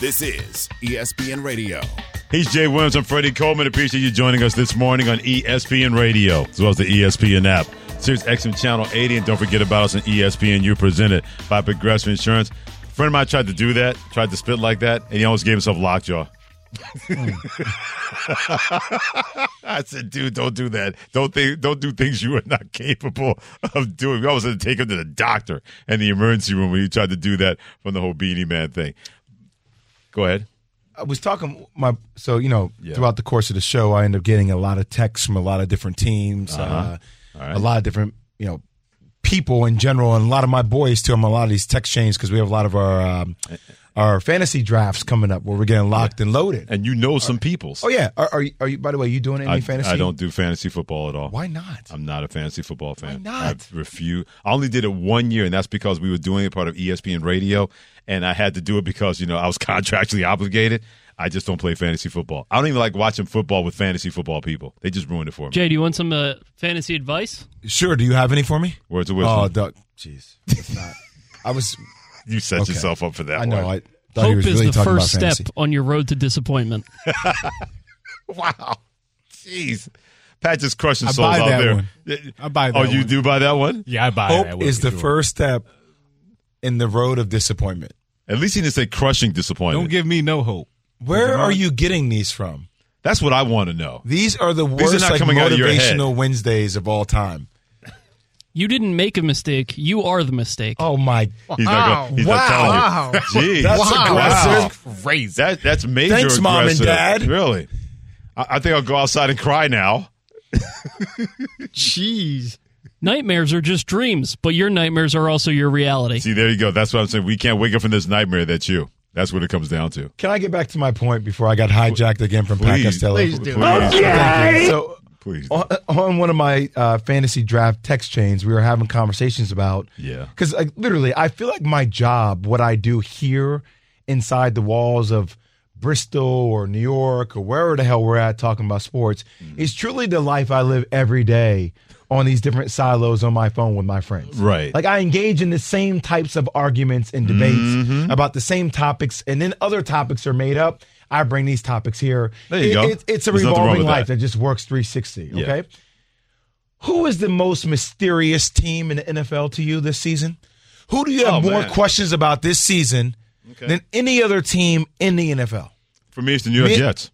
This is ESPN Radio. He's Jay Williams. I'm Freddie Coleman. Appreciate you joining us this morning on ESPN Radio, as well as the ESPN app. Sirius XM Channel 80. And don't forget about us on ESPN. You presented by Progressive Insurance. A friend of mine tried to do that, tried to spit like that, and he almost gave himself lockjaw. I said, dude, don't do that. Don't think, don't do things you are not capable of doing. We almost had to take him to the doctor and the emergency room when he tried to do that from the whole Beenie Man thing. Go ahead. I was talking my so you know Yeah. throughout the course of the show, I end up getting a lot of texts from a lot of different teams, uh Uh-huh. All right. a lot of different you know people in general, and a lot of my boys too. I'm a lot of these text chains because we have a lot of our um, our fantasy drafts coming up where we're getting locked and loaded. And you know some peoples. Oh yeah, are, are you? Are you? By the way, you doing any I, fantasy? I don't do fantasy football at all. Why not? I'm not a fantasy football fan. Why not? I refuse. I only did it one year, and that's because we were doing it part of ESPN Radio, and I had to do it because you know I was contractually obligated. I just don't play fantasy football. I don't even like watching football with fantasy football people. They just ruined it for me. Jay, do you want some uh, fantasy advice? Sure. Do you have any for me? Words of wisdom. Oh, Doug. Jeez, it's not. I was. You set okay. yourself up for that. I know. one. I thought he Hope was is really the talking first about step on your road to disappointment. Wow. Jeez. Pat just crushing I souls buy out that there. one. I buy that. Oh, that you one. do buy that one? Yeah, I buy that Hope one is the sure. first step in the road of disappointment. At least he didn't say crushing disappointment. Don't give me no hope. Where are you getting these from? That's what I want to know. These are the These are worst not like, coming out of your head. motivational Wednesdays of all time. You didn't make a mistake. You are the mistake. Oh my! He's not, go- he's not telling Wow. you. Jeez. That's Wow. aggressive. Crazy. That that's major. Thanks, Mom and. Dad. Really? I, I think I'll go outside and cry now. Jeez. Nightmares are just dreams, but your nightmares are also your reality. See, there you go. That's what I'm saying. We can't wake up from this nightmare. That's you. That's what it comes down to. Can I get back to my point before I got hijacked again from Pat Please. Costello? Please do. Please, Thank you. So please. on, on one of my uh, fantasy draft text chains, we were having conversations about Yeah. because like literally, I feel like my job, what I do here inside the walls of Bristol or New York or wherever the hell we're at talking about sports, Mm. is truly the life I live every day on these different silos on my phone with my friends. Right. Like I engage in the same types of arguments and debates Mm-hmm. about the same topics, and then other topics are made up. I bring these topics here. There you It- go. it- it's a There's revolving life that. that just works 360. Yeah. Okay. Who is the most mysterious team in the NFL to you this season? Who do you have Oh, more man. questions about this season than any other team in the NFL? For me, it's the New York Me- Jets.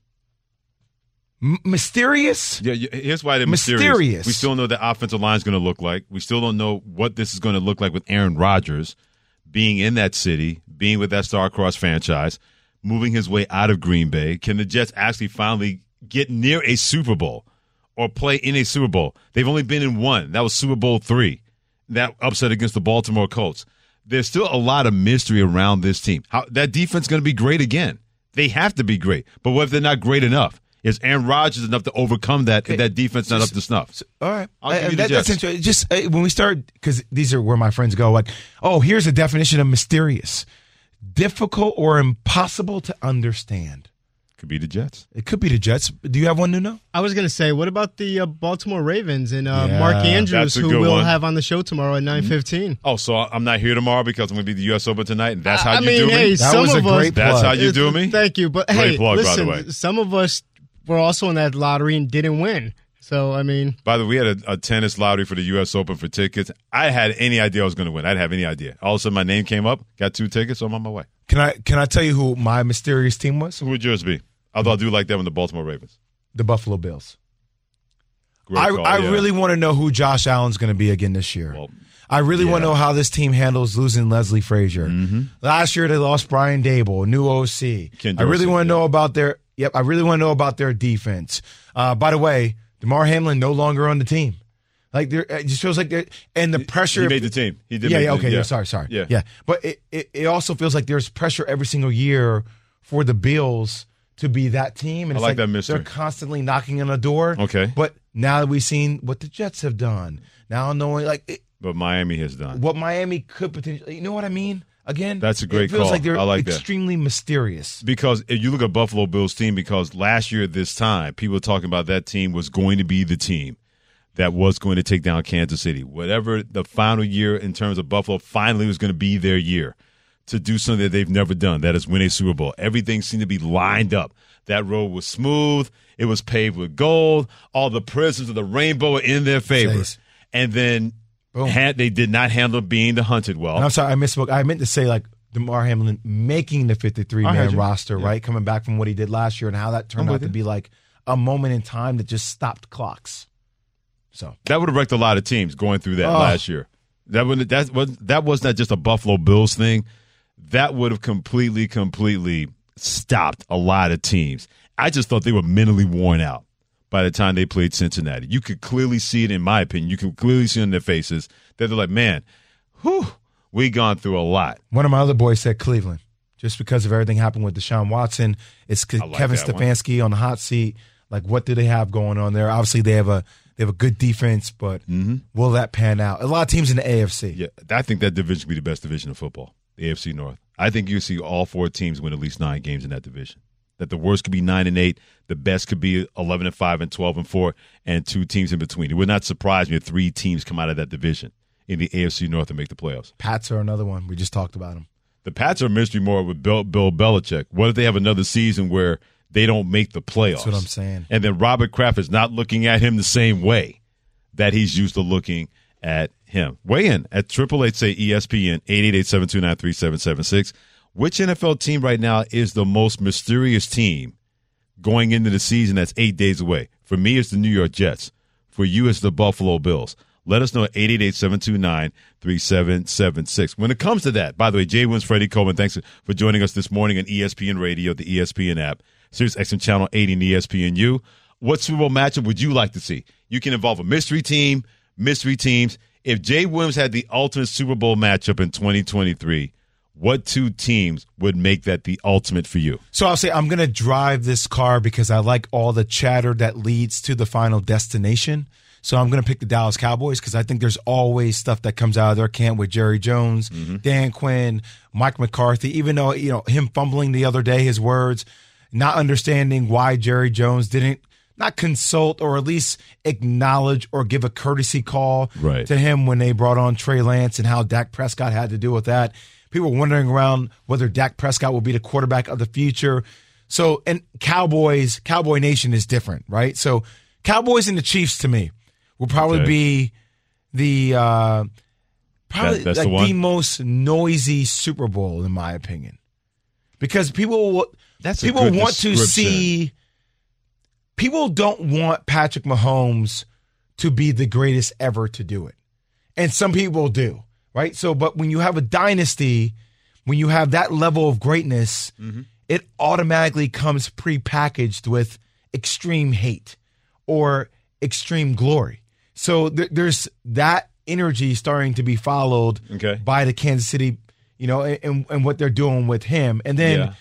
M- mysterious? Yeah, yeah, here's why they're mysterious. Mysterious. We still know the offensive line is going to look like. We still don't know what this is going to look like with Aaron Rodgers being in that city, being with that star-crossed franchise, moving his way out of Green Bay. Can the Jets actually finally get near a Super Bowl or play in a Super Bowl? They've only been in one. That was Super Bowl three. That upset against the Baltimore Colts. There's still a lot of mystery around this team. How that defense going to be great again. They have to be great. But what if they're not great enough? Is Aaron Rodgers enough to overcome that if that defense not up to snuff? All right. I'll give Uh, you the that- that's interesting. Just uh, when we start, because these are where my friends go, like, oh, here's a definition of mysterious difficult or impossible to understand. Could be the Jets. It could be the Jets. Do you have one, Nuno? I was gonna say, what about the uh, Baltimore Ravens and uh, Yeah, Mark Andrews, who we'll one. have on the show tomorrow at nine fifteen? Oh, so I'm not here tomorrow because I'm going to be the U.S. Open tonight, and that's how I you mean, do hey, me. That some was a of us, That's how you do me. Thank you, but Great hey, plug, by the listen, way. some of us were also in that lottery and didn't win. So I mean, By the way, we had a, a tennis lottery for the U.S. Open for tickets. I had any idea I was going to win. I didn't have any idea. All of a sudden, my name came up, got two tickets, so I'm on my way. Can I can I tell you who my mysterious team was? Who would yours be? Although I do like them in the Baltimore Ravens. The Buffalo Bills. Great I, call, I yeah. really want to know who Josh Allen's going to be again this year. Well, I really want to know how this team handles losing Leslie Frazier. Mm-hmm. Last year they lost Brian Daboll, new OC. Ken I really want to yeah. know about their. Yep, I really want to know about their defense. Uh, by the way, Damar Hamlin no longer on the team. Like there, it just feels like there, and the pressure. He made the team. He did. yeah, make yeah, the- okay, yeah. Sorry, sorry. Yeah. yeah. But it, it, it also feels like there's pressure every single year for the Bills to be that team. And I it's like that mystery. They're constantly knocking on the door. Okay. But now that we've seen what the Jets have done, now knowing like it, But Miami has done. what Miami could potentially, you know what I mean? Again, That's a great it feels call. like they're I like that. extremely mysterious. because if you look at Buffalo Bills team, because last year at this time, people were talking about that team was going to be the team that was going to take down Kansas City. Whatever the final year in terms of Buffalo finally was going to be their year to do something that they've never done. That is win a Super Bowl. Everything seemed to be lined up. That road was smooth. It was paved with gold. All the prisms of the rainbow were in their favor. Jeez. And then Boom. had, they did not handle being the hunted well. And I'm sorry, I misspoke. I meant to say like Damar Hamlin making the 53 man roster, Yeah. right? Coming back from what he did last year and how that turned out to be like a moment in time that just stopped clocks. So That would have wrecked a lot of teams going through that Oh. last year. That would that was that was not just a Buffalo Bills thing. That would have completely, completely stopped a lot of teams. I just thought they were mentally worn out by the time they played Cincinnati. You could clearly see it, in my opinion. You could clearly see it in their faces that they're like, "Man, whew, we gone through a lot." one of my other boys said Cleveland, just because of everything happened with Deshaun Watson. It's like Kevin that one. Stefanski on the hot seat. Like, what do they have going on there? Obviously, they have a they have a good defense, but mm-hmm. will that pan out? A lot of teams in the AFC. Yeah, I think that division be the best division of football, the AFC North. I think you see all four teams win at least nine games in that division. That the worst could be nine and eight, the best could be eleven and five and twelve and four, and two teams in between. It would not surprise me if three teams come out of that division in the AFC North and make the playoffs. Pats are another one. We just talked about them. The Pats are a mystery more with Bill, Bill Belichick. What if they have another season where they don't make the playoffs? That's what I'm saying. And then Robert Kraft is not looking at him the same way that he's used to looking at him. Weigh in at triple eight say ESPN eight eight eight seven two nine three seven seven six. Which NFL team right now is the most mysterious team going into the season that's eight days away? For me, it's the New York Jets. For you, it's the Buffalo Bills. Let us know at 888-729-3776. When it comes to that, by the way, Jay Wins, Freddie Coleman, thanks for joining us this morning on ESPN Radio, the ESPN app, Sirius XM Channel 80 and ESPNU. What Super Bowl matchup would you like to see? You can involve a mystery team, mystery teams. If Jay Williams had the ultimate Super Bowl matchup in 2023, what two teams would make that the ultimate for you? So I'll say I'm going to drive this car because I like all the chatter that leads to the final destination. So I'm going to pick the Dallas Cowboys because I think there's always stuff that comes out of their camp with Jerry Jones, mm-hmm. Dan Quinn, Mike McCarthy. Even though you know him fumbling the other day, his words, not understanding why Jerry Jones didn't not consult or at least acknowledge or give a courtesy call Right. to him when they brought on Trey Lance and how Dak Prescott had to deal with that. People were wondering around whether Dak Prescott will be the quarterback of the future. So, and Cowboys, Cowboy Nation is different, right? So, Cowboys and the Chiefs to me will probably Okay. be the uh probably That- like the the most noisy Super Bowl in my opinion. Because people will That's people want to see people don't want Patrick Mahomes to be the greatest ever to do it. And some people do, right? So, but when you have a dynasty, when you have that level of greatness, Mm-hmm. it automatically comes prepackaged with extreme hate or extreme glory. So th- there's that energy starting to be followed Okay. by the Kansas City, you know, and, and what they're doing with him. And then Yeah.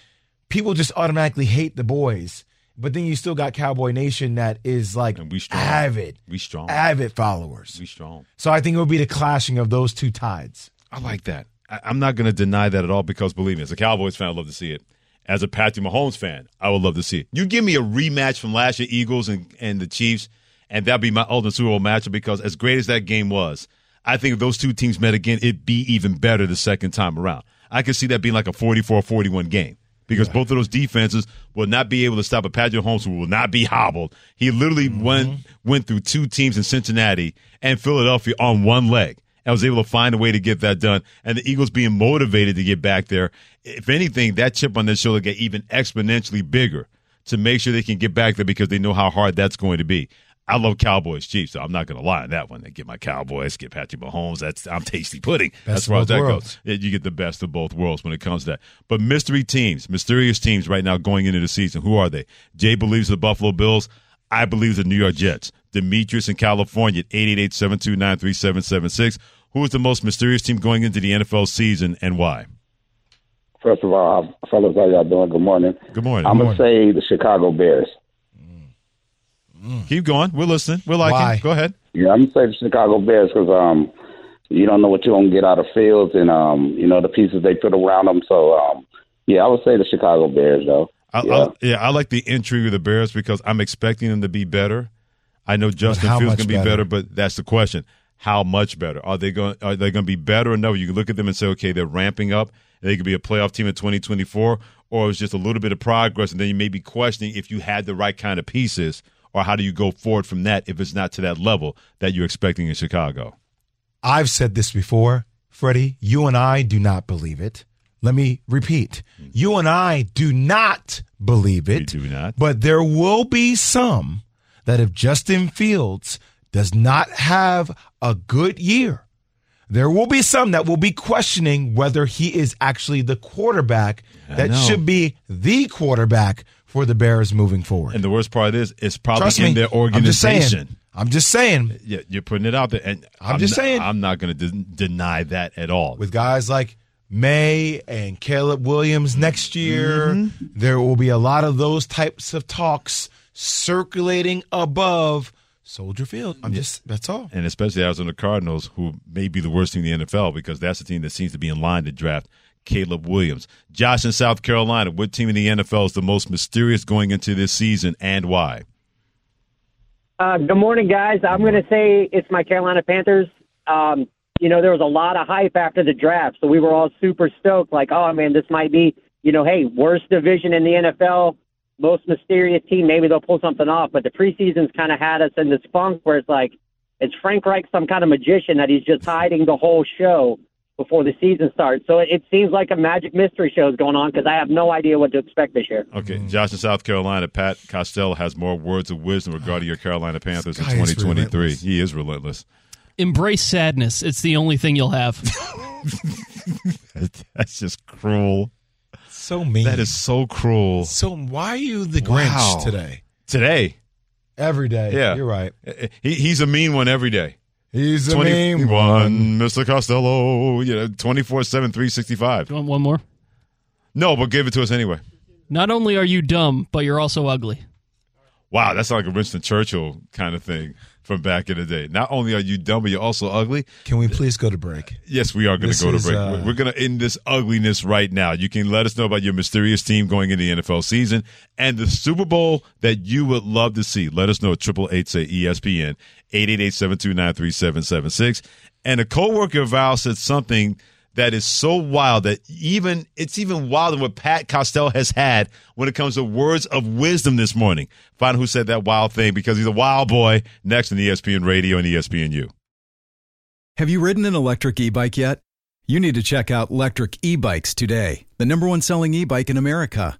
people just automatically hate the boys. But then you still got Cowboy Nation that is like And we strong. avid, We strong. avid followers. We strong. So I think it would be the clashing of those two tides. I like that. I, I'm not going to deny that at all because believe me, as a Cowboys fan, I'd love to see it. As a Patrick Mahomes fan, I would love to see it. You give me a rematch from last year, Eagles and, and the Chiefs, and that'd be my ultimate Super Bowl matchup because as great as that game was, I think if those two teams met again, it'd be even better the second time around. I could see that being like a 44-41 game because both of those defenses will not be able to stop a Patrick Mahomes who will not be hobbled. He literally mm-hmm. went went through two teams in Cincinnati and Philadelphia on one leg and was able to find a way to get that done. And the Eagles being motivated to get back there. If anything, that chip on their shoulder get even exponentially bigger to make sure they can get back there because they know how hard that's going to be. I love Cowboys Chiefs, so I'm not going to lie on that one. I get my Cowboys, get Patrick Mahomes. That's I'm tasty pudding. That's Best of far as both that worlds. goes. You get the best of both worlds when it comes to that. But mystery teams, mysterious teams right now going into the season. Who are they? Jay believes the Buffalo Bills. I believe the New York Jets. Demetrius in California at 888-729-3776. Who is the most mysterious team going into the NFL season and why? First of all, how- fellas, how y'all doing? Good morning. Good morning. I'm gonna say the Chicago Bears. Keep going. We're listening. We're liking. Why? Go ahead. Yeah, I'm gonna say the Chicago Bears because um, you don't know what you're gonna get out of Fields and um, you know the pieces they put around them. So um, yeah, I would say the Chicago Bears though. I, yeah. I, yeah, I like the intrigue of the Bears because I'm expecting them to be better. I know Justin Fields much going to be better? better, but that's the question: How much better are they going? Are they going to be better or enough? You can look at them and say, okay, they're ramping up. they could be a playoff team in 2024, or it's just a little bit of progress, and then you may be questioning if you had the right kind of pieces, or how do you go forward from that if it's not to that level that you're expecting in Chicago? I've said this before, Freddie. You and I do not believe it. Let me repeat. Mm. You and I do not believe it. We do not. But there will be some that if Justin Fields does not have a good year, there will be some that will be questioning whether he is actually the quarterback that should be the quarterback for the Bears moving forward. And the worst part is, it's probably Trust in me, their I'm just saying. organization. I'm just saying. Yeah, you're putting it out there, and I'm just not- saying. I'm not going to de- deny that at all. with guys like Maye and Caleb Williams next year. Mm-hmm. There will be a lot of those types of talks circulating above Soldier Field. I'm just that's all. and especially Arizona Cardinals, who may be the worst team in the NFL because that's the team that seems to be in line to draft Caleb Williams. Josh in South Carolina, what team in the NFL is the most mysterious going into this season and why? Uh, good morning, guys. I'm going to say it's my Carolina Panthers. Um, you know, there was a lot of hype after the draft, so we were all super stoked. Like, oh man, this might be, you know, hey, worst division in the NFL, most mysterious team. Maybe they'll pull something off. But the preseason's kind of had us in this funk where it's like, is Frank Reich some kind of magician that he's just hiding the whole show before the season starts? So it, it seems like a magic mystery show is going on because I have no idea what to expect this year. Okay, Josh in South Carolina, Pat Costello has more words of wisdom regarding your Carolina Panthers in guy is 2023. He is relentless. Embrace sadness. It's the only thing you'll have. That's just cruel. So mean. That is so cruel. so. Why are you the Wow. Grinch today? Today, Every day. Yeah. you're right. he, he's a mean one every day. He's the main one, Mr. Costello. You know, 24 7, 365. You want one more? No, but give it to us anyway. Not only are you dumb, but you're also ugly. Wow, that's like a Winston Churchill kind of thing from back in the day. Not only are you dumb, but you're also ugly. Can we please go to break? Yes, we are going to go to break. Uh... We're going to end this ugliness right now. You can let us know about your mysterious team going into the NFL season and the Super Bowl that you would love to see. Let us know at 888 say ESPN 888-729-3776. And a coworker of ours said something that is so wild that even it's even wilder than what Pat Costello has had when it comes to words of wisdom this morning. Find who said that wild thing because he's a wild boy next in ESPN Radio and ESPNU. Have you ridden an electric e-bike yet? You need to check out Lectric E-Bikes today, the number one selling e-bike in America.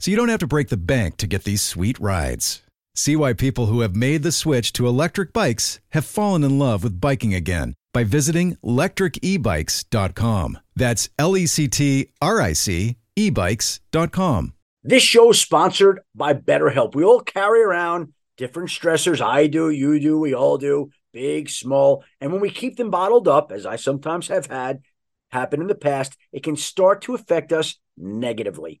so you don't have to break the bank to get these sweet rides. See why people who have made the switch to electric bikes have fallen in love with biking again by visiting lectricebikes.com. That's L E C T R I C ebikes.com. This show is sponsored by BetterHelp. We all carry around different stressors. I do, you do, we all do, big, small. And when we keep them bottled up, as I sometimes have had happen in the past, it can start to affect us negatively.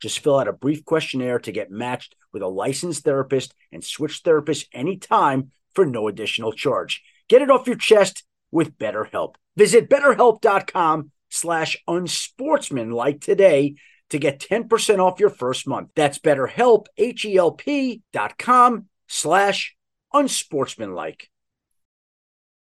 Just fill out a brief questionnaire to get matched with a licensed therapist and switch therapists anytime for no additional charge. Get it off your chest with BetterHelp. Visit betterhelp.com slash unsportsmanlike today to get 10% off your first month. That's betterhelp, H-E-L-P dot com slash unsportsmanlike.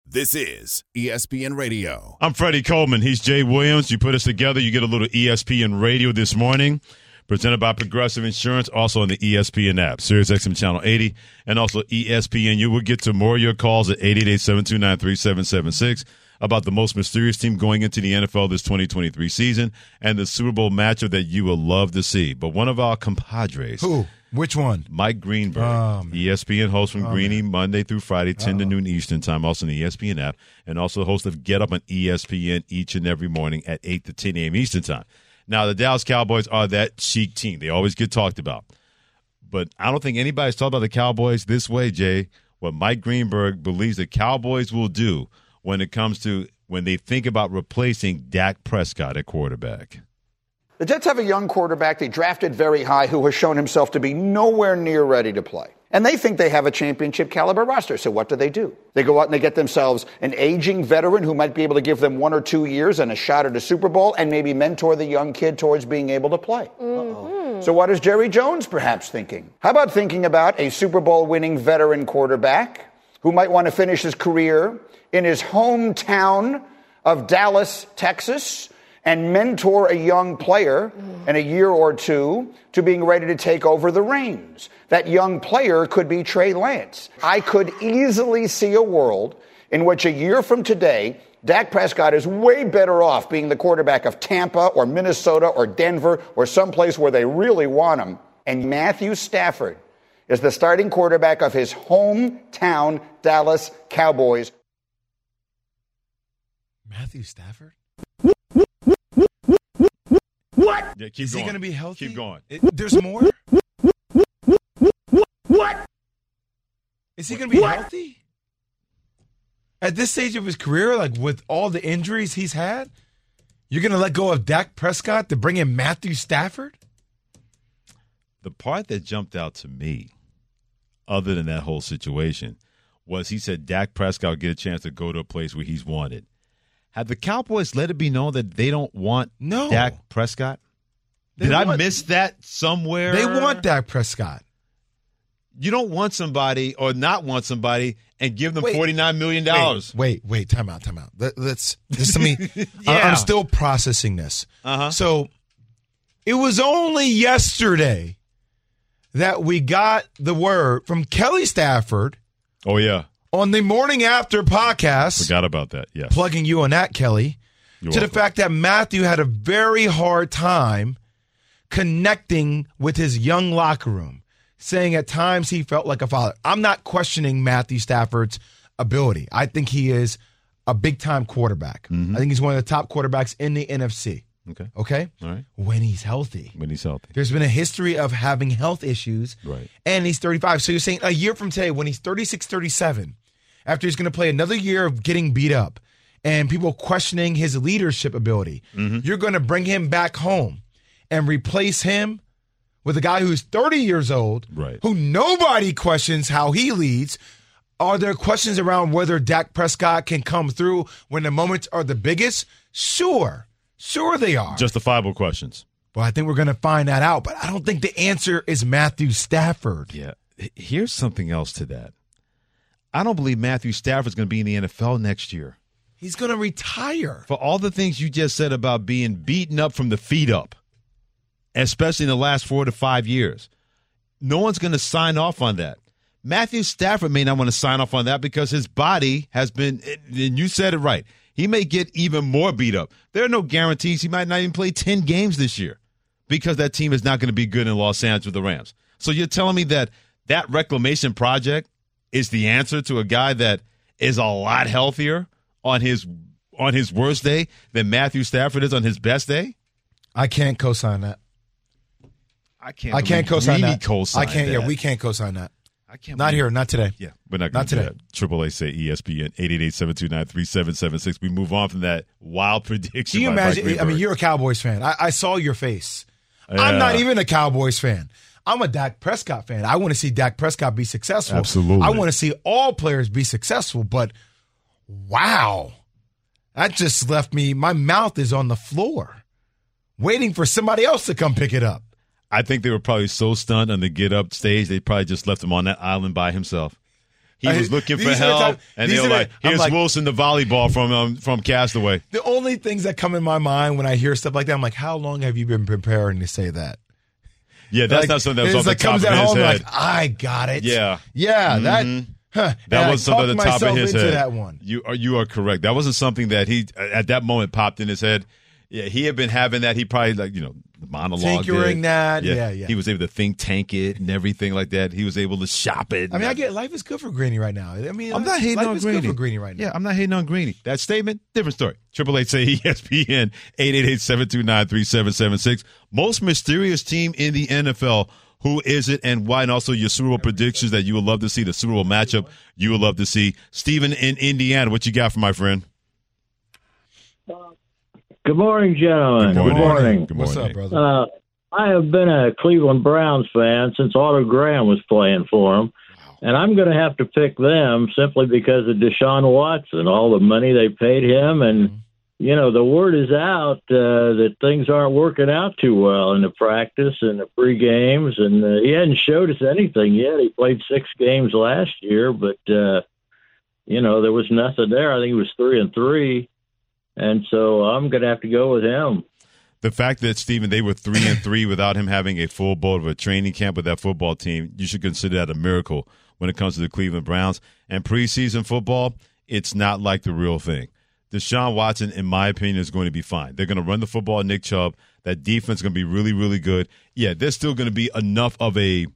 This is ESPN Radio. I'm Freddie Coleman. He's Jay Williams. You put us together, you get a little ESPN radio this morning. Presented by Progressive Insurance, also on the ESPN app, Sirius XM Channel 80, and also ESPN. You will get to more of your calls at 888-729-3776 about the most mysterious team going into the NFL this 2023 season and the Super Bowl matchup that you will love to see. But one of our compadres Who? Which one? Mike Greenberg, Oh. ESPN host from oh, Greeny Monday through Friday, 10 to noon Eastern time, also in the ESPN app, and also the host of Get Up on ESPN each and every morning at 8 to 10 a.m. Eastern time. Now, the Dallas Cowboys are that chic team. They always get talked about. But I don't think anybody's talked about the Cowboys this way, Jay. What Mike Greenberg believes the Cowboys will do when it comes to when they think about replacing Dak Prescott at quarterback. The Jets have a young quarterback they drafted very high who has shown himself to be nowhere near ready to play. And they think they have a championship caliber roster. So what do they do? They go out and they get themselves an aging veteran who might be able to give them one or two years and a shot at a Super Bowl and maybe mentor the young kid towards being able to play. Mm-hmm. So what is Jerry Jones perhaps thinking? How about thinking about a Super Bowl winning veteran quarterback who might want to finish his career in his hometown of Dallas, Texas, and mentor a young player mm. in a year or two to being ready to take over the reins. That young player could be Trey Lance. I could easily see a world in which a year from today, Dak Prescott is way better off being the quarterback of Tampa or Minnesota or Denver or someplace where they really want him. And Matthew Stafford is the starting quarterback of his hometown Dallas Cowboys. Matthew Stafford? Yeah, keep Is he going. going to be healthy? Keep going. It- there's more? What? Is he going to be healthy? At this stage of his career, like with all the injuries he's had, you're going to let go of Dak Prescott to bring in Matthew Stafford? The part that jumped out to me, other than that whole situation, was he said Dak Prescott would get a chance to go to a place where he's wanted. Have the Cowboys let it be known that they don't want No. Dak Prescott? They Did I miss that somewhere? They want Dak Prescott. You don't want somebody or not want somebody and give them Wait. forty nine million dollars. Wait, wait, time out, time out. Let, us just let me. I- Yeah. I'm still processing this. Uh-huh. So it was only yesterday that we got the word from Kelly Stafford Oh yeah, on the morning after podcast, forgot about that. Yes, plugging you on that, Kelly, You're to the fact that Matthew had a very hard time connecting with his young locker room, saying at times he felt like a father. I'm not questioning Matthew Stafford's ability. I think he is a big time quarterback. Mm-hmm. I think he's one of the top quarterbacks in the NFC. Okay, Okay? all right. When he's healthy. When he's healthy, There's been a history of having health issues. Right. And he's 35. So you're saying a year from today, when he's 36, 37, after he's going to play another year of getting beat up and people questioning his leadership ability, Mm-hmm. you're going to bring him back home and replace him with a guy who's 30 years old, Right. who nobody questions how he leads. Are there questions around whether Dak Prescott can come through when the moments are the biggest? Sure. Sure, they are. justifiable questions. Well, I think we're going to find that out, but I don't think the answer is Matthew Stafford. Yeah. Here's something else to that. I don't believe Matthew Stafford's going to be in the NFL next year. He's going to retire. For all the things you just said about being beaten up from the feet up, especially in the last four to five years, no one's going to sign off on that. Matthew Stafford may not want to sign off on that because his body has been, and you said it right, he may get even more beat up. There are no guarantees he might not even play 10 games this year because that team is not going to be good in Los Angeles with the Rams. So you're telling me that that reclamation project is the answer to a guy that is a lot healthier on his on his worst day than Matthew Stafford is on his best day? I can't co-sign that. I can't. I can't co-sign that. co-signed I can't. that. Yeah, we can't co-sign that. I can't. Not here. Not today. Yeah, we're not Not today. Triple A say ESPN 888-729-3776. We move on from that wild prediction. Can you imagine? I mean, you're a Cowboys fan. I, I saw your face. I'm not even a Cowboys fan. I'm a Dak Prescott fan. I want to see Dak Prescott be successful. Absolutely. I want to see all players be successful. But wow, that just left me. My mouth is on the floor, waiting for somebody else to come pick it up. I think they were probably so stunned on the get up stage, they probably just left him on that island by himself. He was looking for these the help, time- and they were the- like, "Here's like- Wilson, the volleyball from um, from Castaway." The only things that come in my mind when I hear stuff like that, I'm like, how long have you been preparing to say that? Yeah, that's Like, not something that was off the like top comes of at his home, head. like, I got it. Yeah. Yeah, that Mhm. huh, That was something at the top of his head. That one. You are you are correct. That wasn't something that he at that moment popped in his head. Yeah, he had been having that. He probably like you know monologue Tinkering that. Yeah, yeah. He was able to think tank it and everything like that. He was able to shop it. I mean, I get life is good for Greeny right now. I mean, I'm not hating life on is Greeny. good for Greeny right now. Yeah, I'm not hating on Greeny. That statement, different story. Triple eight say ESPN eight eight eight seven two nine three seven seven six. Most mysterious team in the NFL. Who is it and why? And also your Super Bowl predictions that you would love to see, the Super Bowl matchup you would love to see. Steven in Indiana, what you got for my friend? Good morning, gentlemen. Good morning. Good What's up, brother? Uh, I have been a Cleveland Browns fan since Otto Graham was playing for them, and I'm going to have to pick them simply because of Deshaun Watson, all the money they paid him, and you know the word is out uh, that things aren't working out too well in the practice and the pre games, and uh, he hadn't showed us anything yet. He played six games last year, but uh, you know there was nothing there. I think he was three and three. And so I'm going to have to go with him. The fact that Stephen they were three and three without him having a full bowl of a training camp with that football team, you should consider that a miracle when it comes to the Cleveland Browns. And preseason football, it's not like the real thing. Deshaun Watson, in my opinion, is going to be fine. They're going to run the football, Nick Chubb. That defense is going to be really, really good. Yeah, there's still going to be enough of a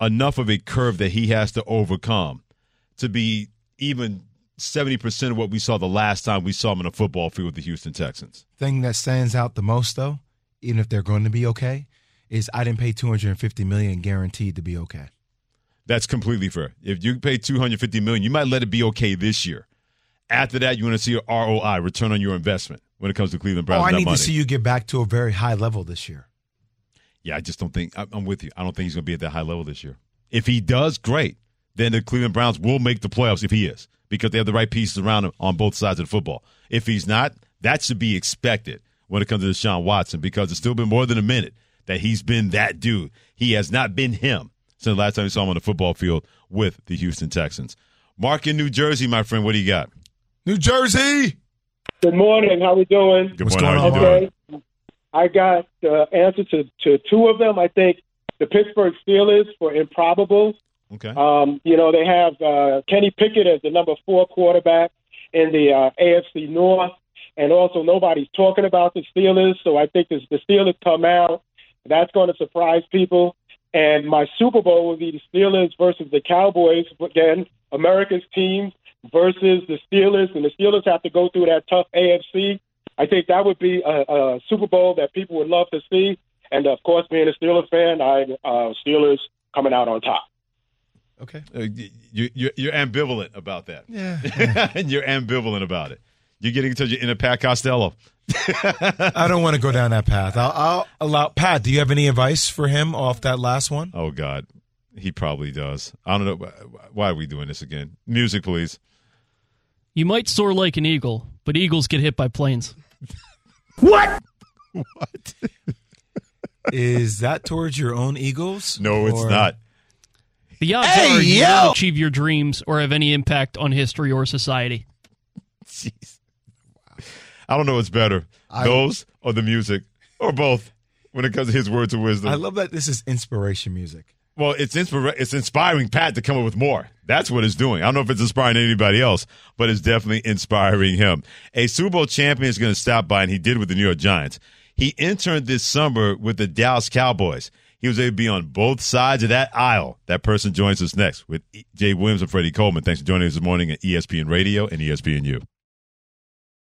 enough of a curve that he has to overcome to be even 70% of what we saw the last time we saw him in a football field with the Houston Texans. Thing that stands out the most, though, even if they're going to be okay, is I didn't pay 250 million guaranteed to be okay. That's completely fair. If you pay 250 million, you might let it be okay this year. After that, you want to see your ROI, return on your investment, when it comes to Cleveland Browns. Oh, I need money. to see you get back to a very high level this year. Yeah, I just don't think I'm with you. I don't think he's going to be at that high level this year. If he does, great. Then the Cleveland Browns will make the playoffs if he is because they have the right pieces around him on both sides of the football. If he's not, that should be expected when it comes to Deshaun Watson because it's still been more than a minute that he's been that dude. He has not been him since the last time we saw him on the football field with the Houston Texans. Mark in New Jersey, my friend, what do you got? New Jersey. Good morning. How are we doing? Good morning. How you doing? I got the answer to, to two of them. I think the Pittsburgh Steelers for improbable. Okay. Um, you know, they have uh, Kenny Pickett as the number four quarterback in the uh, AFC North, and also nobody's talking about the Steelers. So I think as the Steelers come out, that's going to surprise people. And my Super Bowl will be the Steelers versus the Cowboys. Again, America's team versus the Steelers, and the Steelers have to go through that tough AFC. I think that would be a, a Super Bowl that people would love to see. And of course, being a Steelers fan, I uh, Steelers coming out on top. Okay. Uh, you, you're, you're ambivalent about that. Yeah. and you're ambivalent about it. You're getting into your inner Pat Costello. I don't want to go down that path. I'll, I'll allow Pat. Do you have any advice for him off that last one? Oh God, he probably does. I don't know why are we doing this again. Music, please. You might soar like an eagle, but eagles get hit by planes. What? What? Is that towards your own Eagles? No, it's not. The odds Hey, are you yo! won't achieve your dreams or have any impact on history or society. Jeez. I don't know what's better, I- those or the music, or both. When it comes to his words of wisdom, I love that this is inspiration music. Well, it's inspira- it's inspiring Pat to come up with more. That's what it's doing. I don't know if it's inspiring anybody else, but it's definitely inspiring him. A Super Bowl champion is going to stop by, and he did with the New York Giants. He interned this summer with the Dallas Cowboys. He was able to be on both sides of that aisle. That person joins us next with Jay Williams and Freddie Coleman. Thanks for joining us this morning at ESPN Radio and ESPNU.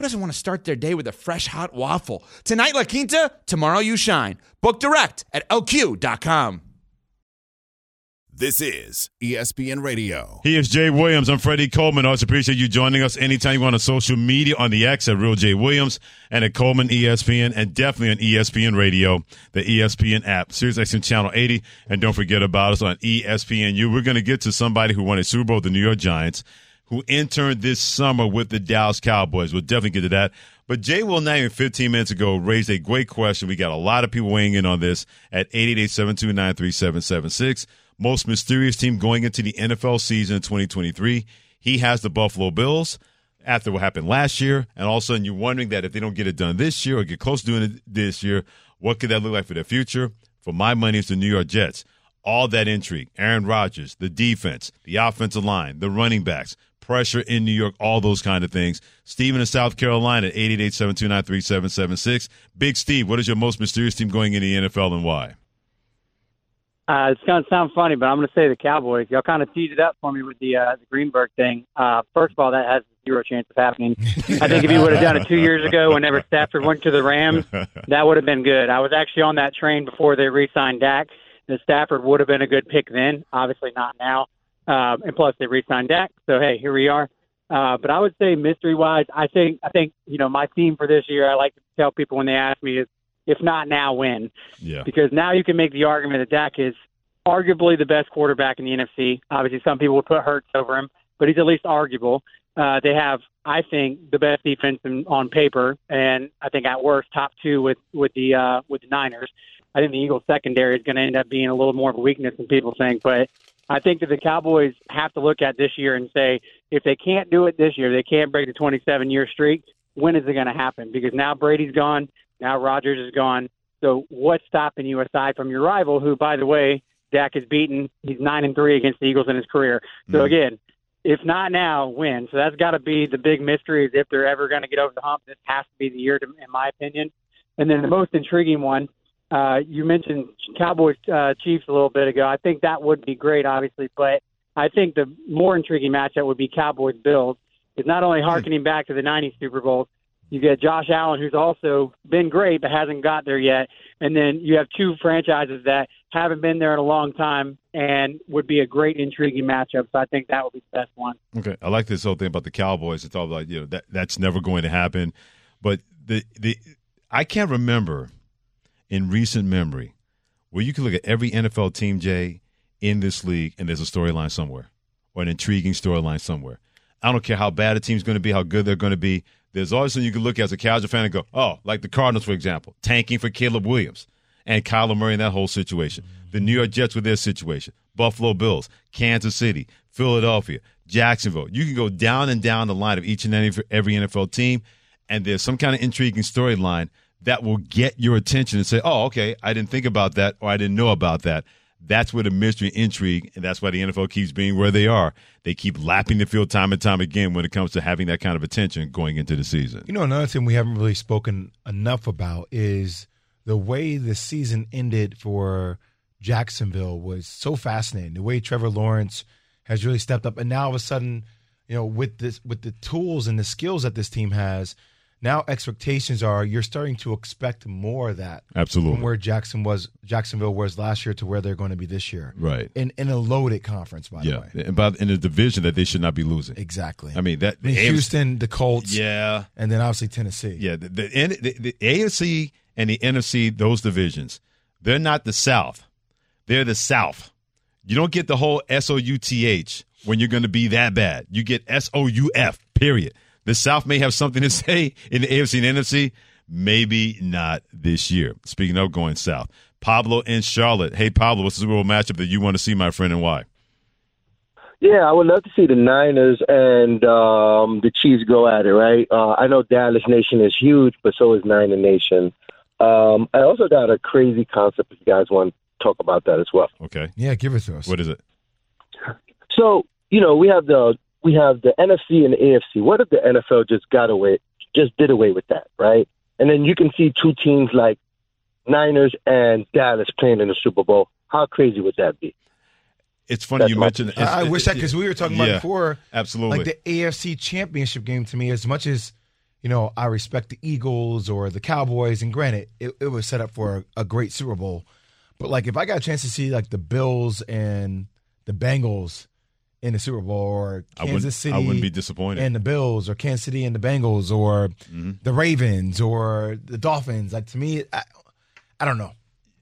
Who doesn't want to start their day with a fresh hot waffle? Tonight, La Quinta, tomorrow, you shine. Book direct at lq.com. This is ESPN Radio. He is Jay Williams. I'm Freddie Coleman. I Always appreciate you joining us anytime you want on social media on the X at Real Jay Williams and at Coleman ESPN and definitely on ESPN Radio, the ESPN app, Sirius XM Channel 80. E And don't forget about us on ESPNU. We're going to get to somebody who won a Super Bowl with the New York Giants who interned this summer with the Dallas Cowboys. We'll definitely get to that. But Jay Will even 15 minutes ago raised a great question. We got a lot of people weighing in on this at 888-729-3776. Most mysterious team going into the NFL season in 2023. He has the Buffalo Bills after what happened last year. And all of a sudden you're wondering that if they don't get it done this year or get close to doing it this year, what could that look like for their future? For my money, it's the New York Jets. All that intrigue, Aaron Rodgers, the defense, the offensive line, the running backs, pressure in New York, all those kind of things. Steven in South Carolina at 888-729-3776. Big Steve, what is your most mysterious team going in the NFL and why? Uh, it's going to sound funny, but I'm going to say the Cowboys. Y'all kind of teed it up for me with the uh, the Greenberg thing. Uh, first of all, that has zero chance of happening. I think if you would have done it two years ago, whenever Stafford went to the Rams, that would have been good. I was actually on that train before they re-signed Dak. That Stafford would have been a good pick then. Obviously not now. Um, and plus, they re-signed Dak. So hey, here we are. Uh, but I would say mystery-wise, I think I think you know my theme for this year. I like to tell people when they ask me is if not now, when? Yeah. Because now you can make the argument that Dak is arguably the best quarterback in the NFC. Obviously, some people would put Hurts over him, but he's at least arguable. Uh, they have, I think, the best defense in, on paper, and I think at worst top two with with the uh, with the Niners. I think the Eagles secondary is going to end up being a little more of a weakness than people think, but I think that the Cowboys have to look at this year and say if they can't do it this year, they can't break the 27 year streak. When is it going to happen? Because now Brady's gone, now Rodgers is gone. So what's stopping you aside from your rival, who, by the way, Dak has beaten. He's nine and three against the Eagles in his career. So hmm. again, if not now, when? So that's got to be the big mystery. Is if they're ever going to get over the hump. This has to be the year, to, in my opinion. And then the most intriguing one, uh, you mentioned Cowboys uh, Chiefs a little bit ago. I think that would be great, obviously, but I think the more intriguing matchup would be Cowboys Bills. Is not only harkening back to the '90s Super Bowl, you get Josh Allen, who's also been great but hasn't got there yet, and then you have two franchises that haven't been there in a long time and would be a great intriguing matchup. So I think that would be the best one. Okay, I like this whole thing about the Cowboys. It's all like you know that that's never going to happen, but the the I can't remember in recent memory where you can look at every NFL team, Jay, in this league, and there's a storyline somewhere or an intriguing storyline somewhere. I don't care how bad a team's going to be, how good they're going to be. There's always something you can look at as a casual fan and go, oh, like the Cardinals, for example, tanking for Caleb Williams and Kyler Murray in that whole situation. The New York Jets with their situation. Buffalo Bills, Kansas City, Philadelphia, Jacksonville. You can go down and down the line of each and every, every NFL team, and there's some kind of intriguing storyline that will get your attention and say, oh, okay, I didn't think about that or I didn't know about that. That's where the mystery intrigue, and that's why the NFL keeps being where they are. They keep lapping the field time and time again when it comes to having that kind of attention going into the season. You know, another thing we haven't really spoken enough about is the way the season ended for Jacksonville was so fascinating. The way Trevor Lawrence has really stepped up, and now all of a sudden, you know, with this with the tools and the skills that this team has, now expectations are you're starting to expect more of that. Absolutely. From where Jackson was Jacksonville was last year to where they're going to be this year. Right. In in a loaded conference, by the yeah, way. and by, in a division that they should not be losing. Exactly. I mean that I mean, the Houston, the Colts, Yeah. and then obviously Tennessee. Yeah, the, the, the, the AFC and the NFC, those divisions, they're not the South. They're the South. You don't get the whole S O U T H when you're going to be that bad. You get S O U F, period. The South may have something to say in the AFC and NFC, maybe not this year. Speaking of going South, Pablo and Charlotte. Hey, Pablo, what's the Super Bowl matchup that you want to see, my friend, and why? Yeah, I would love to see the Niners and um, the Chiefs go at it, right? Uh, I know Dallas Nation is huge, but so is Niner Nation. Um, I also got a crazy concept if you guys want to talk about that as well. Okay. Yeah, give it to us. What is it? So, you know, we have the we have the NFC and the AFC. What if the NFL just got away, just did away with that, right? And then you can see two teams like Niners and Dallas playing in the Super Bowl. How crazy would that be? It's funny you mentioned. I, I wish that because we were talking about before. absolutely. Like the AFC Championship game to me, as much as you know, I respect the Eagles or the Cowboys, and granted, it, it was set up for a, a great Super Bowl. But like, if I got a chance to see like the Bills and the Bengals in the Super Bowl, or Kansas City, I wouldn't be disappointed. and the Bills, or Kansas City and the Bengals, or Mm-hmm. the Ravens, or the Dolphins, like to me, I, I don't know.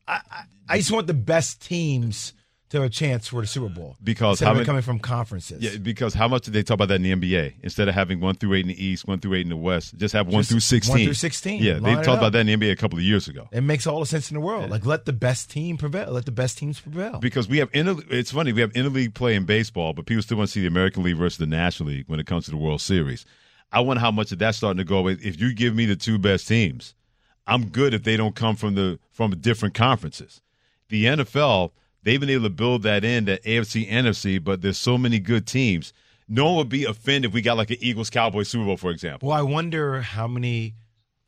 I, I, I just want the best teams to have a chance for the Super Bowl Because how of it many- coming from conferences. Yeah, because how much did they talk about that in the NBA? Instead of having one through eight in the East, one through eight in the West, just have one Just through sixteen. one through 16. Yeah, they talked about that in the NBA a couple of years ago. It makes all the sense in the world. Like let the best team prevail. Let the best teams prevail. Because we have inter- it's funny we have interleague play in baseball, but people still want to see the American League versus the National League when it comes to the World Series. I wonder how much of that's starting to go away. If you give me the two best teams, I'm good if they don't come from the from different conferences. The NFL they've been able to build that in that AFC NFC, but there's so many good teams. No one would be offended if we got like an Eagles Cowboys Super Bowl, for example. Well, I wonder how many.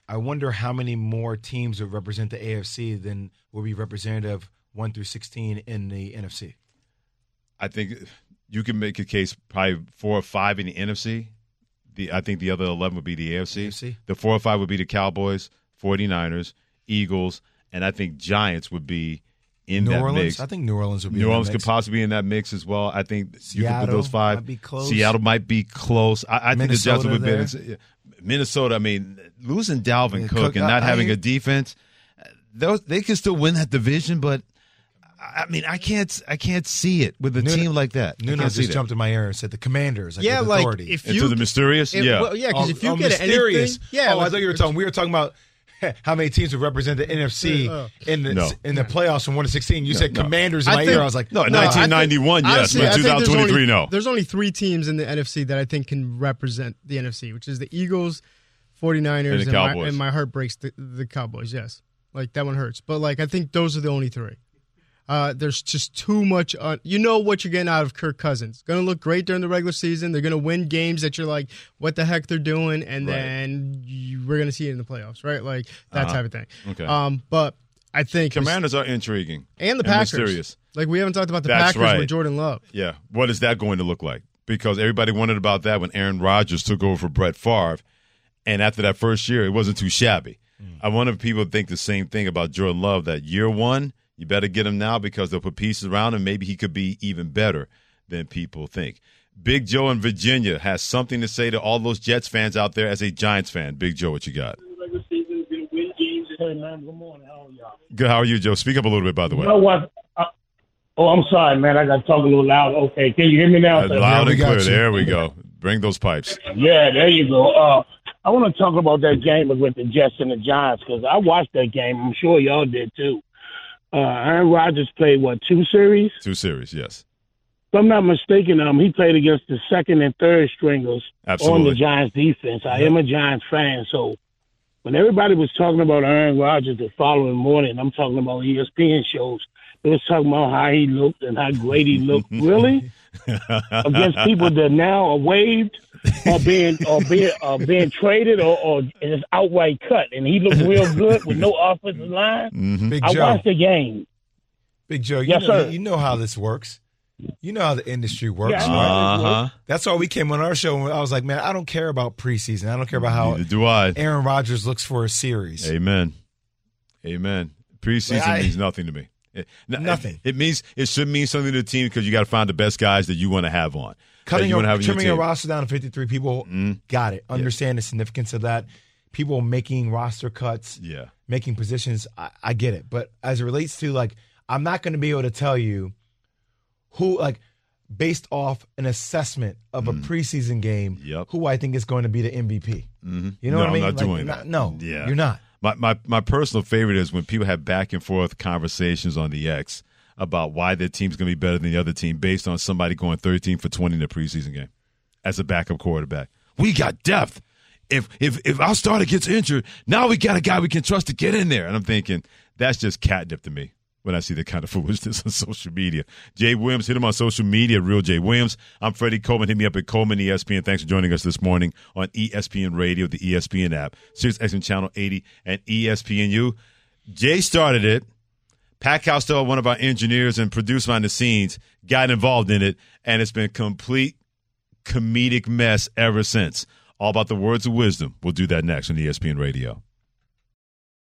I wonder how many more teams would represent the AFC than will be representative one through sixteen in the NFC. I think you can make a case probably four or five in the NFC. The I think the other eleven would be the AFC. AFC. The four or five would be the Cowboys, 49ers, Eagles, and I think Giants would be in New that Orleans. mix. I think New Orleans would be. New in that Orleans could possibly be in that mix as well. I think you could put those five. might be close. Seattle might be close. I, I think the Jets Minnesota would be. there. Minnesota. I mean, losing Dalvin Yeah, Cook, Cook, and not I having hear- a defense, those they can still win that division. But I mean, I can't. I can't see it with a Nuno- team like that. I Nuno just that. jumped in my ear and said the Commanders. Like, Yeah, with like, authority. if Into the mysterious, if- yeah, well, yeah, 'cause Oh, if you oh, get mysterious. anything- yeah, Oh, I thought you were talking. We were talking about how many teams would represent the NFC Uh, in the No. in the playoffs from one to sixteen. You said no. Commanders in I my think- ear. I was like, No, 1991, yes, honestly, but I think there's 2023, no. There's only three teams in the NFC that I think can represent the NFC, which is the Eagles, 49ers, And and, my, and my heart breaks the, the Cowboys. Yes, like that one hurts, but like I think those are the only three. Uh, there's just too much. Uh, you know what you're getting out of Kirk Cousins. Going to look great during the regular season. They're going to win games that you're like, what the heck they're doing, and Right. then you, we're going to see it in the playoffs, right? Like that Uh-huh. type of thing. Okay. Um, but I think Commanders are intriguing and the Packers. mysterious. Like we haven't talked about the That's Packers right. with Jordan Love. Yeah. What is that going to look like? Because everybody wondered about that when Aaron Rodgers took over for Brett Favre. And after that first year, it wasn't too shabby. I wonder if people think the same thing about Jordan Love that year one, you better get him now because they'll put pieces around him. Maybe he could be even better than people think. Big Joe in Virginia has something to say to all those Jets fans out there as a Giants fan. Big Joe, what you got? regular season, gonna win games. Hey man, good morning. How are y'all? Good. How are you, Joe? Speak up a little bit, by the way. You know what? Uh, oh, I'm sorry, man. I got to talk a little loud. Okay, can you hear me now? Uh, loud we and clear. There we go. Bring those pipes. Yeah, there you go. Uh, I want to talk about that game with the Jets and the Giants because I watched that game. I'm sure y'all did too. Uh, Aaron Rodgers played what two series? Two series, yes. If I'm not mistaken, um, he played against the second and third stringers on the Giants defense. I am a Giants fan, so when everybody was talking about Aaron Rodgers the following morning, I'm talking about ESPN shows. They was talking about how he looked and how great he looked. really? Against people that now are waived or being or being or being traded or, or it's outright cut, and he looked real good with no offensive line. Mhm. Big I Joe. watched the game. Big Joe, you, Yes, know, sir. you know how this works. You know how the industry works. Yeah. Uh-huh. That's why we came on our show. And I was like, man, I don't care about preseason. I don't care about how Neither do I. Aaron Rodgers looks for a series. Amen. Amen. Preseason Like, I- means nothing to me. It- Nothing. It, means it should mean something to the team because you got to find the best guys that you want to have on. Cutting you your, have on your trimming your roster down to 53 people, Mm. got it. Understand the significance of that. People making roster cuts, Yeah. making positions, I, I get it. But as it relates to, like, I'm not going to be able to tell you who, like, based off an assessment of a preseason game, Mm. Yep. who I think is going to be the MVP. Mhm. You know no, what I mean? I'm not Like, doing not- that. no, yeah. you're not. My, my my personal favorite is when people have back and forth conversations on the X about why their team's going to be better than the other team based on somebody going 13 for 20 in the preseason game as a backup quarterback. We got depth. If if if our starter gets injured, now we got a guy we can trust to get in there. And I'm thinking that's just catnip to me when I see that kind of foolishness on social media. Jay Williams, hit him on social media, real Jay Williams. I'm Freddie Coleman. Hit me up at Coleman ESPN. Thanks for joining us this morning on ESPN Radio, the ESPN app, Sirius XM Channel 80, and ESPNU. Jay started it. Pat Costello, one of our engineers and producer behind the scenes, got involved in it, and it's been complete comedic mess ever since. all about the words of wisdom. We'll do that next on ESPN Radio.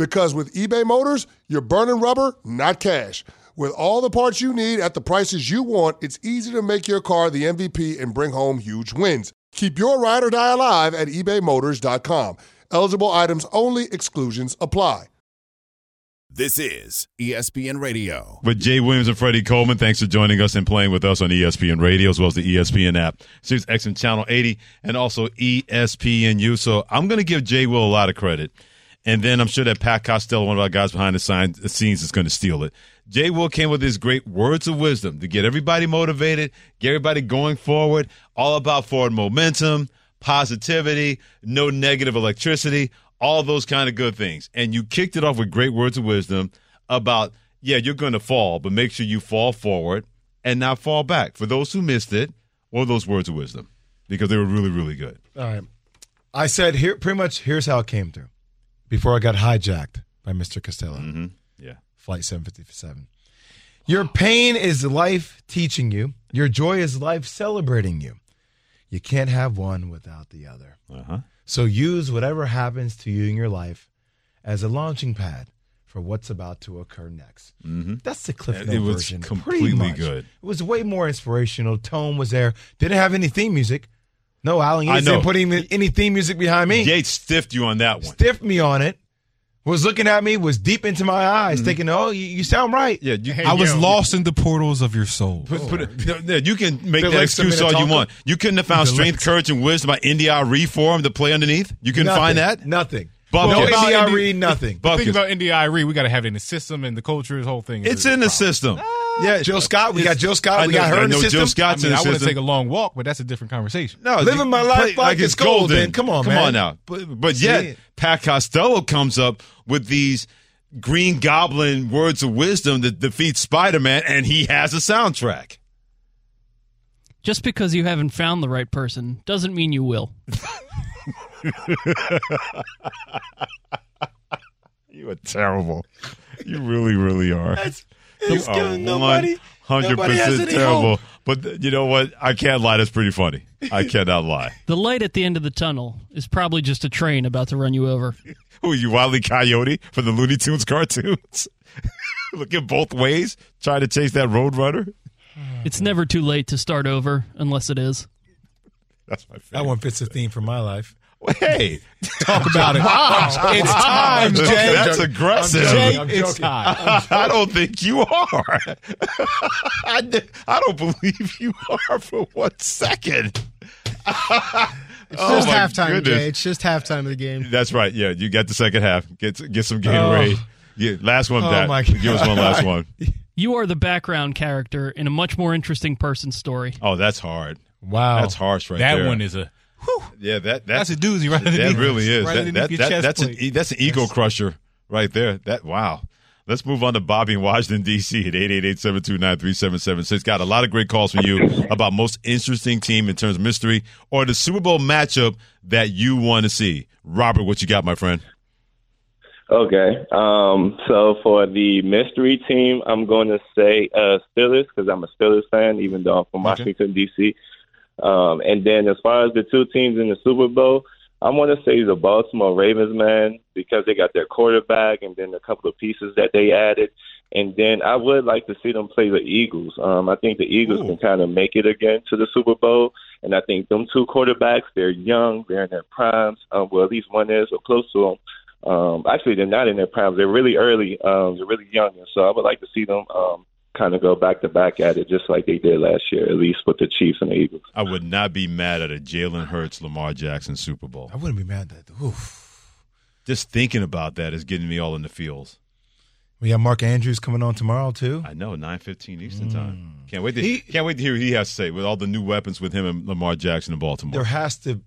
Because with eBay Motors, you're burning rubber, not cash. With all the parts you need at the prices you want, it's easy to make your car the MVP and bring home huge wins. Keep your ride or die alive at ebaymotors.com. Eligible items only, exclusions apply. This is ESPN Radio. With Jay Williams and Freddie Coleman, thanks for joining us and playing with us on ESPN Radio as well as the ESPN app, Sirius XM Channel 80, and also ESPNU. So I'm going to give Jay Will a lot of credit. And then I'm sure that Pat Costello, one of our guys behind the scenes, is going to steal it. Jay Will came with his great words of wisdom to get everybody motivated, get everybody going forward, all about forward momentum, positivity, no negative electricity, all those kind of good things. And you kicked it off with great words of wisdom about, yeah, you're going to fall, but make sure you fall forward and not fall back. For those who missed it, or those words of wisdom, because they were really, really good. All right. I said here pretty much here's how it came through. Before I got hijacked by Mr. Costello. Mm-hmm. Yeah. Flight 757. Your pain is life teaching you. Your joy is life celebrating you. You can't have one without the other. Uh-huh. So use whatever happens to you in your life as a launching pad for what's about to occur next. Mm-hmm. That's the Cliff It Note was version. completely good. It was way more inspirational. Tone was there. Didn't have any theme music. No, Alan I Yates know. didn't put any, any theme music behind me. Yates stiffed you on that one. Stiffed me on it. Was looking at me. Was deep into my eyes, Mm-hmm. thinking, "Oh, you, you sound right." Yeah, you, I was lost in the portals of your soul. Put, put it, no, no, you can make Bill that excuse all you Minnetonka? want. You couldn't have found strength, Langston. courage, and wisdom by India Arie for him to play underneath. You couldn't Nothing. find that. Nothing. Bucket. No About NDI Indi- nothing. The Buckets. thing about NDI, Re. we got to have it in the system and the culture. His whole thing. It's a in the problem. system. Yeah, Jill Scott. We got Jill Scott. I We know- got her I in the know system. Jill I mean, in I want to system. take a long walk, but that's a different conversation. No, Living my life play like it's golden. Come on, come man. on now. But, but See? yet, Pat Costello comes up with these Green Goblin words of wisdom that defeats Spider Man, and he has a soundtrack. Just because you haven't found the right person doesn't mean you will. You are terrible. You really, really are. It's You killing nobody. Hundred percent terrible. hope. But th- you know what? I can't lie. That's pretty funny. I cannot lie. The light at the end of the tunnel is probably just a train about to run you over. Who are you, Wily Coyote from the Looney Tunes cartoons? Looking both ways, trying to chase that Roadrunner. It's never too late to start over, unless it is. That's my That one fits the theme for my life. Hey, Talk about it. It's time, Jay. That's aggressive. Jay, I'm it's time. I don't think you are. I, d- I don't believe you are for one second. It's Oh, just my halftime, goodness. Jay. It's just halftime of the game. That's right. Yeah, you got the second half. Get get some Gatorade. Oh. Yeah, last one, Oh, Pat. my God. Give us one last one. You are the background character in a much more interesting person's story. Oh, that's hard. Wow. That's harsh right that there. one is a. Yeah, that That's that's a doozy right that underneath. really is. Right that, that, that, that's an plate. e- that's an ego crusher right there. That wow. Let's move on to Bobby in Washington D.C. at 888-729-3776. Got a lot of great calls from you about most interesting team in terms of mystery or the Super Bowl matchup that you want to see. Robert, what you got, my friend? Okay. Um, so for the mystery team, I'm going to say uh, Steelers because I'm a Steelers fan, even though I'm from Okay. Washington D.C. Um, and then as far as the two teams in the Super Bowl, I want to say the Baltimore Ravens, man, because they got their quarterback and then a couple of pieces that they added. And then I would like to see them play the Eagles. Um, I think the Eagles Ooh. can kind of make it again to the Super Bowl. And I think them two quarterbacks, they're young, they're in their primes. Um, well, at least one is or close to them. Um, actually, they're not in their primes. They're really early. Um, they're really young, and so I would like to see them um, kind of go back to back at it, just like they did last year, at least with the Chiefs and the Eagles. I would not be mad at a Jalen Hurts, Lamar Jackson Super Bowl. I wouldn't be mad at that. Oof. Just thinking about that is getting me all in the feels. We got Mark Andrews coming on tomorrow too. I know, nine fifteen Eastern mm. time. Can't wait to can't wait to hear what he has to say with all the new weapons with him and Lamar Jackson in Baltimore. There has to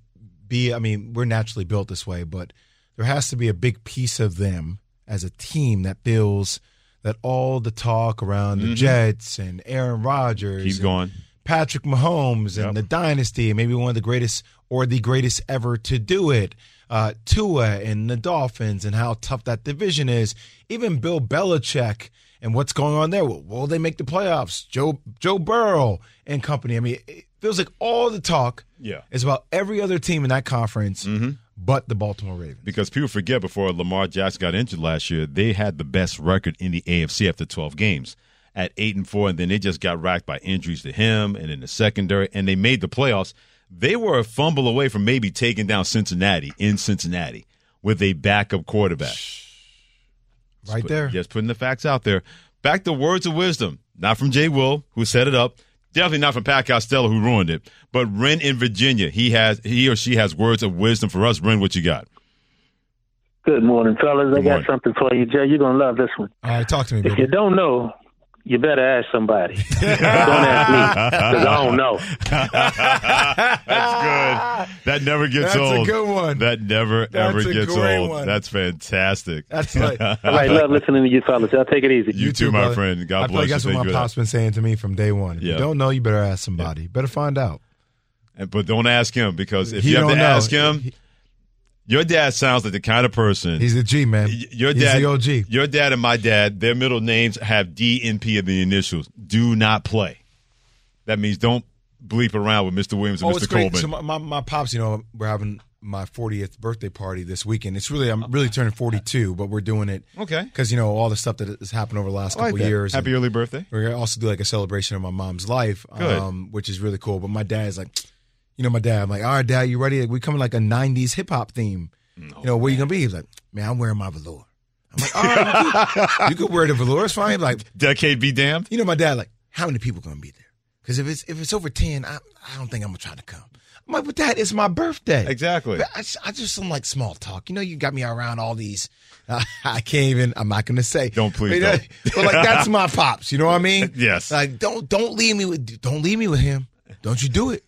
be. I mean, we're naturally built this way, but there has to be a big piece of them as a team that feels that all the talk around the Mhm. Jets and Aaron Rodgers, Keep going. Patrick Mahomes, and Yep. the dynasty, maybe one of the greatest or the greatest ever to do it. Uh, Tua and the Dolphins, and how tough that division is. Even Bill Belichick and what's going on there. Will, will they make the playoffs? Joe Joe Burrow and company. I mean, it feels like all the talk Yeah. is about every other team in that conference, but the Baltimore Ravens. Because people forget before Lamar Jackson got injured last year, they had the best record in the AFC after 12 games at 8 and 4 and then they just got racked by injuries to him and in the secondary and they made the playoffs. They were a fumble away from maybe taking down Cincinnati in Cincinnati with a backup quarterback. Right Put- there. Just putting the facts out there. Back to words of wisdom, not from Jay Will, who set it up. Definitely not from Pat Costello, who ruined it. But Ren in Virginia, he has he or she has words of wisdom for us. Ren, what you got? Good morning, fellas. I Good got morning. something for you, Jay. You're gonna love this one. All right, talk to me, If you don't know, you better ask somebody. don't ask me because I don't know. That's good. That never gets old. That's a good one. That never That's ever a gets great old. one. That's fantastic. That's like- All right, love listening to you fellas. Y'all take it easy. You too, my brother. friend. God I bless like you. that's Thank what my for pop's been saying to me from day one. If Yeah. you don't know, you better ask somebody. Better find out. And- But don't ask him because if He you have to know. ask him, your dad sounds like the kind of person. He's a G man. your dad, He's dad, the OG. Your dad and my dad, their middle names have D and P in the initials. Do not play. That means don't bleep around with Mr. Williams and Oh, Mr. Coleman. So my, my, my pops, you know, we're having my 40th birthday party this weekend. It's really, I'm really turning 42, but we're doing it. Okay. Because, you know, all the stuff that has happened over the last I like couple that. years. Happy early birthday. We're going to also do like a celebration of my mom's life, Good. Um, which is really cool. But my dad's like, you know, my dad, I'm like, all right, dad, you ready? We coming like a 90s hip hop theme. you know, where you going to be? He's like, man, I'm wearing my velour. I'm like, all right, you, could, wear the velour. It's fine. Like, decade be damned. You know, my dad, like, how many people going to be there? Because if it's if it's over ten, I I don't think I'm gonna try to come. I'm like, but dad, it's my birthday. Exactly. But I, just- I just don't like small talk. You know, you got me around all these. Uh, I can't even. I'm not gonna say. Don't please But, don't. But like that's my pops. You know what I mean? Yes. Like don't don't leave me with don't leave me with him. Don't you do it.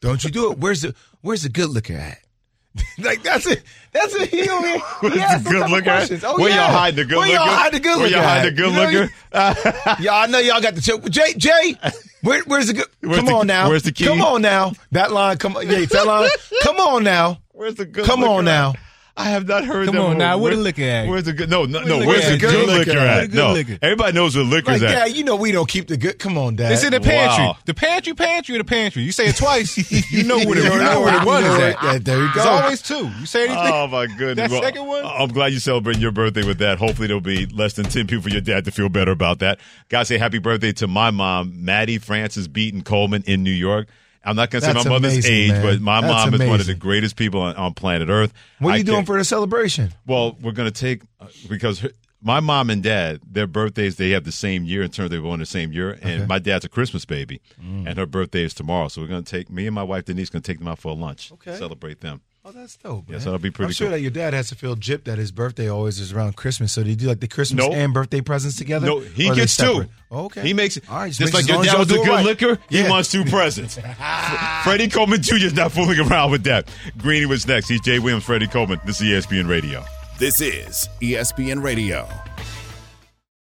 Don't you do it. Where's the Where's the good looker at? like that's it. That's. He over. Where's he the a good at? questions. Oh, Where yeah. y'all hide the good looker? Where liquor? y'all hide the good looker? Where liquor? y'all hide the good You know, y'all, I know y'all got the tip. Jay, Jay, where, where's the good? Where's come the- on now. where's the key? Come on now. That line. Come on. Yeah, that line. Come on now. Where's the good Come on now. I have not heard Come that on one. now, where the liquor at? Where's the good? No, no, Where's no. the Where's the liquor good liquor Where at? No, liquor? everybody knows where liquor's Like, at. Yeah, you know we don't keep the good. Come on, Dad. It's in the pantry. Wow. The pantry, pantry, or the pantry. You say it twice, you know where the, You you know where the one is it. at. Yeah, there you go. There's always two. You say anything? Oh my goodness! That Well, second one? I'm glad you celebrating your birthday with that. Hopefully, there'll be less than ten people for your dad to feel better about that. Gotta say happy birthday to my mom, Maddie Francis Beaton Coleman in New York. I'm not gonna say That's my mother's amazing, age, man. but my That's mom is one of the greatest people on, on planet Earth. What are I you doing can't- for the celebration? Well, we're gonna take uh, because her, my mom and dad, their birthdays they have the same year in terms they were born the same year, and my dad's a Christmas baby, Mm. and her birthday is tomorrow. So we're gonna take me and my wife Denise gonna take them out for a lunch, Okay. celebrate them. Oh, that's dope. Yes, man. that'll be pretty I'm sure cool. that your dad has to feel gypped that his birthday always is around Christmas. So do you do like the Christmas Nope. and birthday presents together? No, he Or are they gets two. Oh, okay. He makes All right, just make like your dad was a good right. liquor. He wants two presents. Freddie Coleman Jr. is not fooling around with that. Greeny was next. He's Jay Williams, Freddie Coleman. This is ESPN Radio. This is ESPN Radio.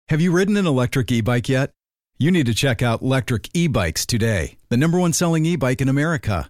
Have you ridden an electric e bike yet? You need to check out Electric E Bikes today, the number one selling e bike in America.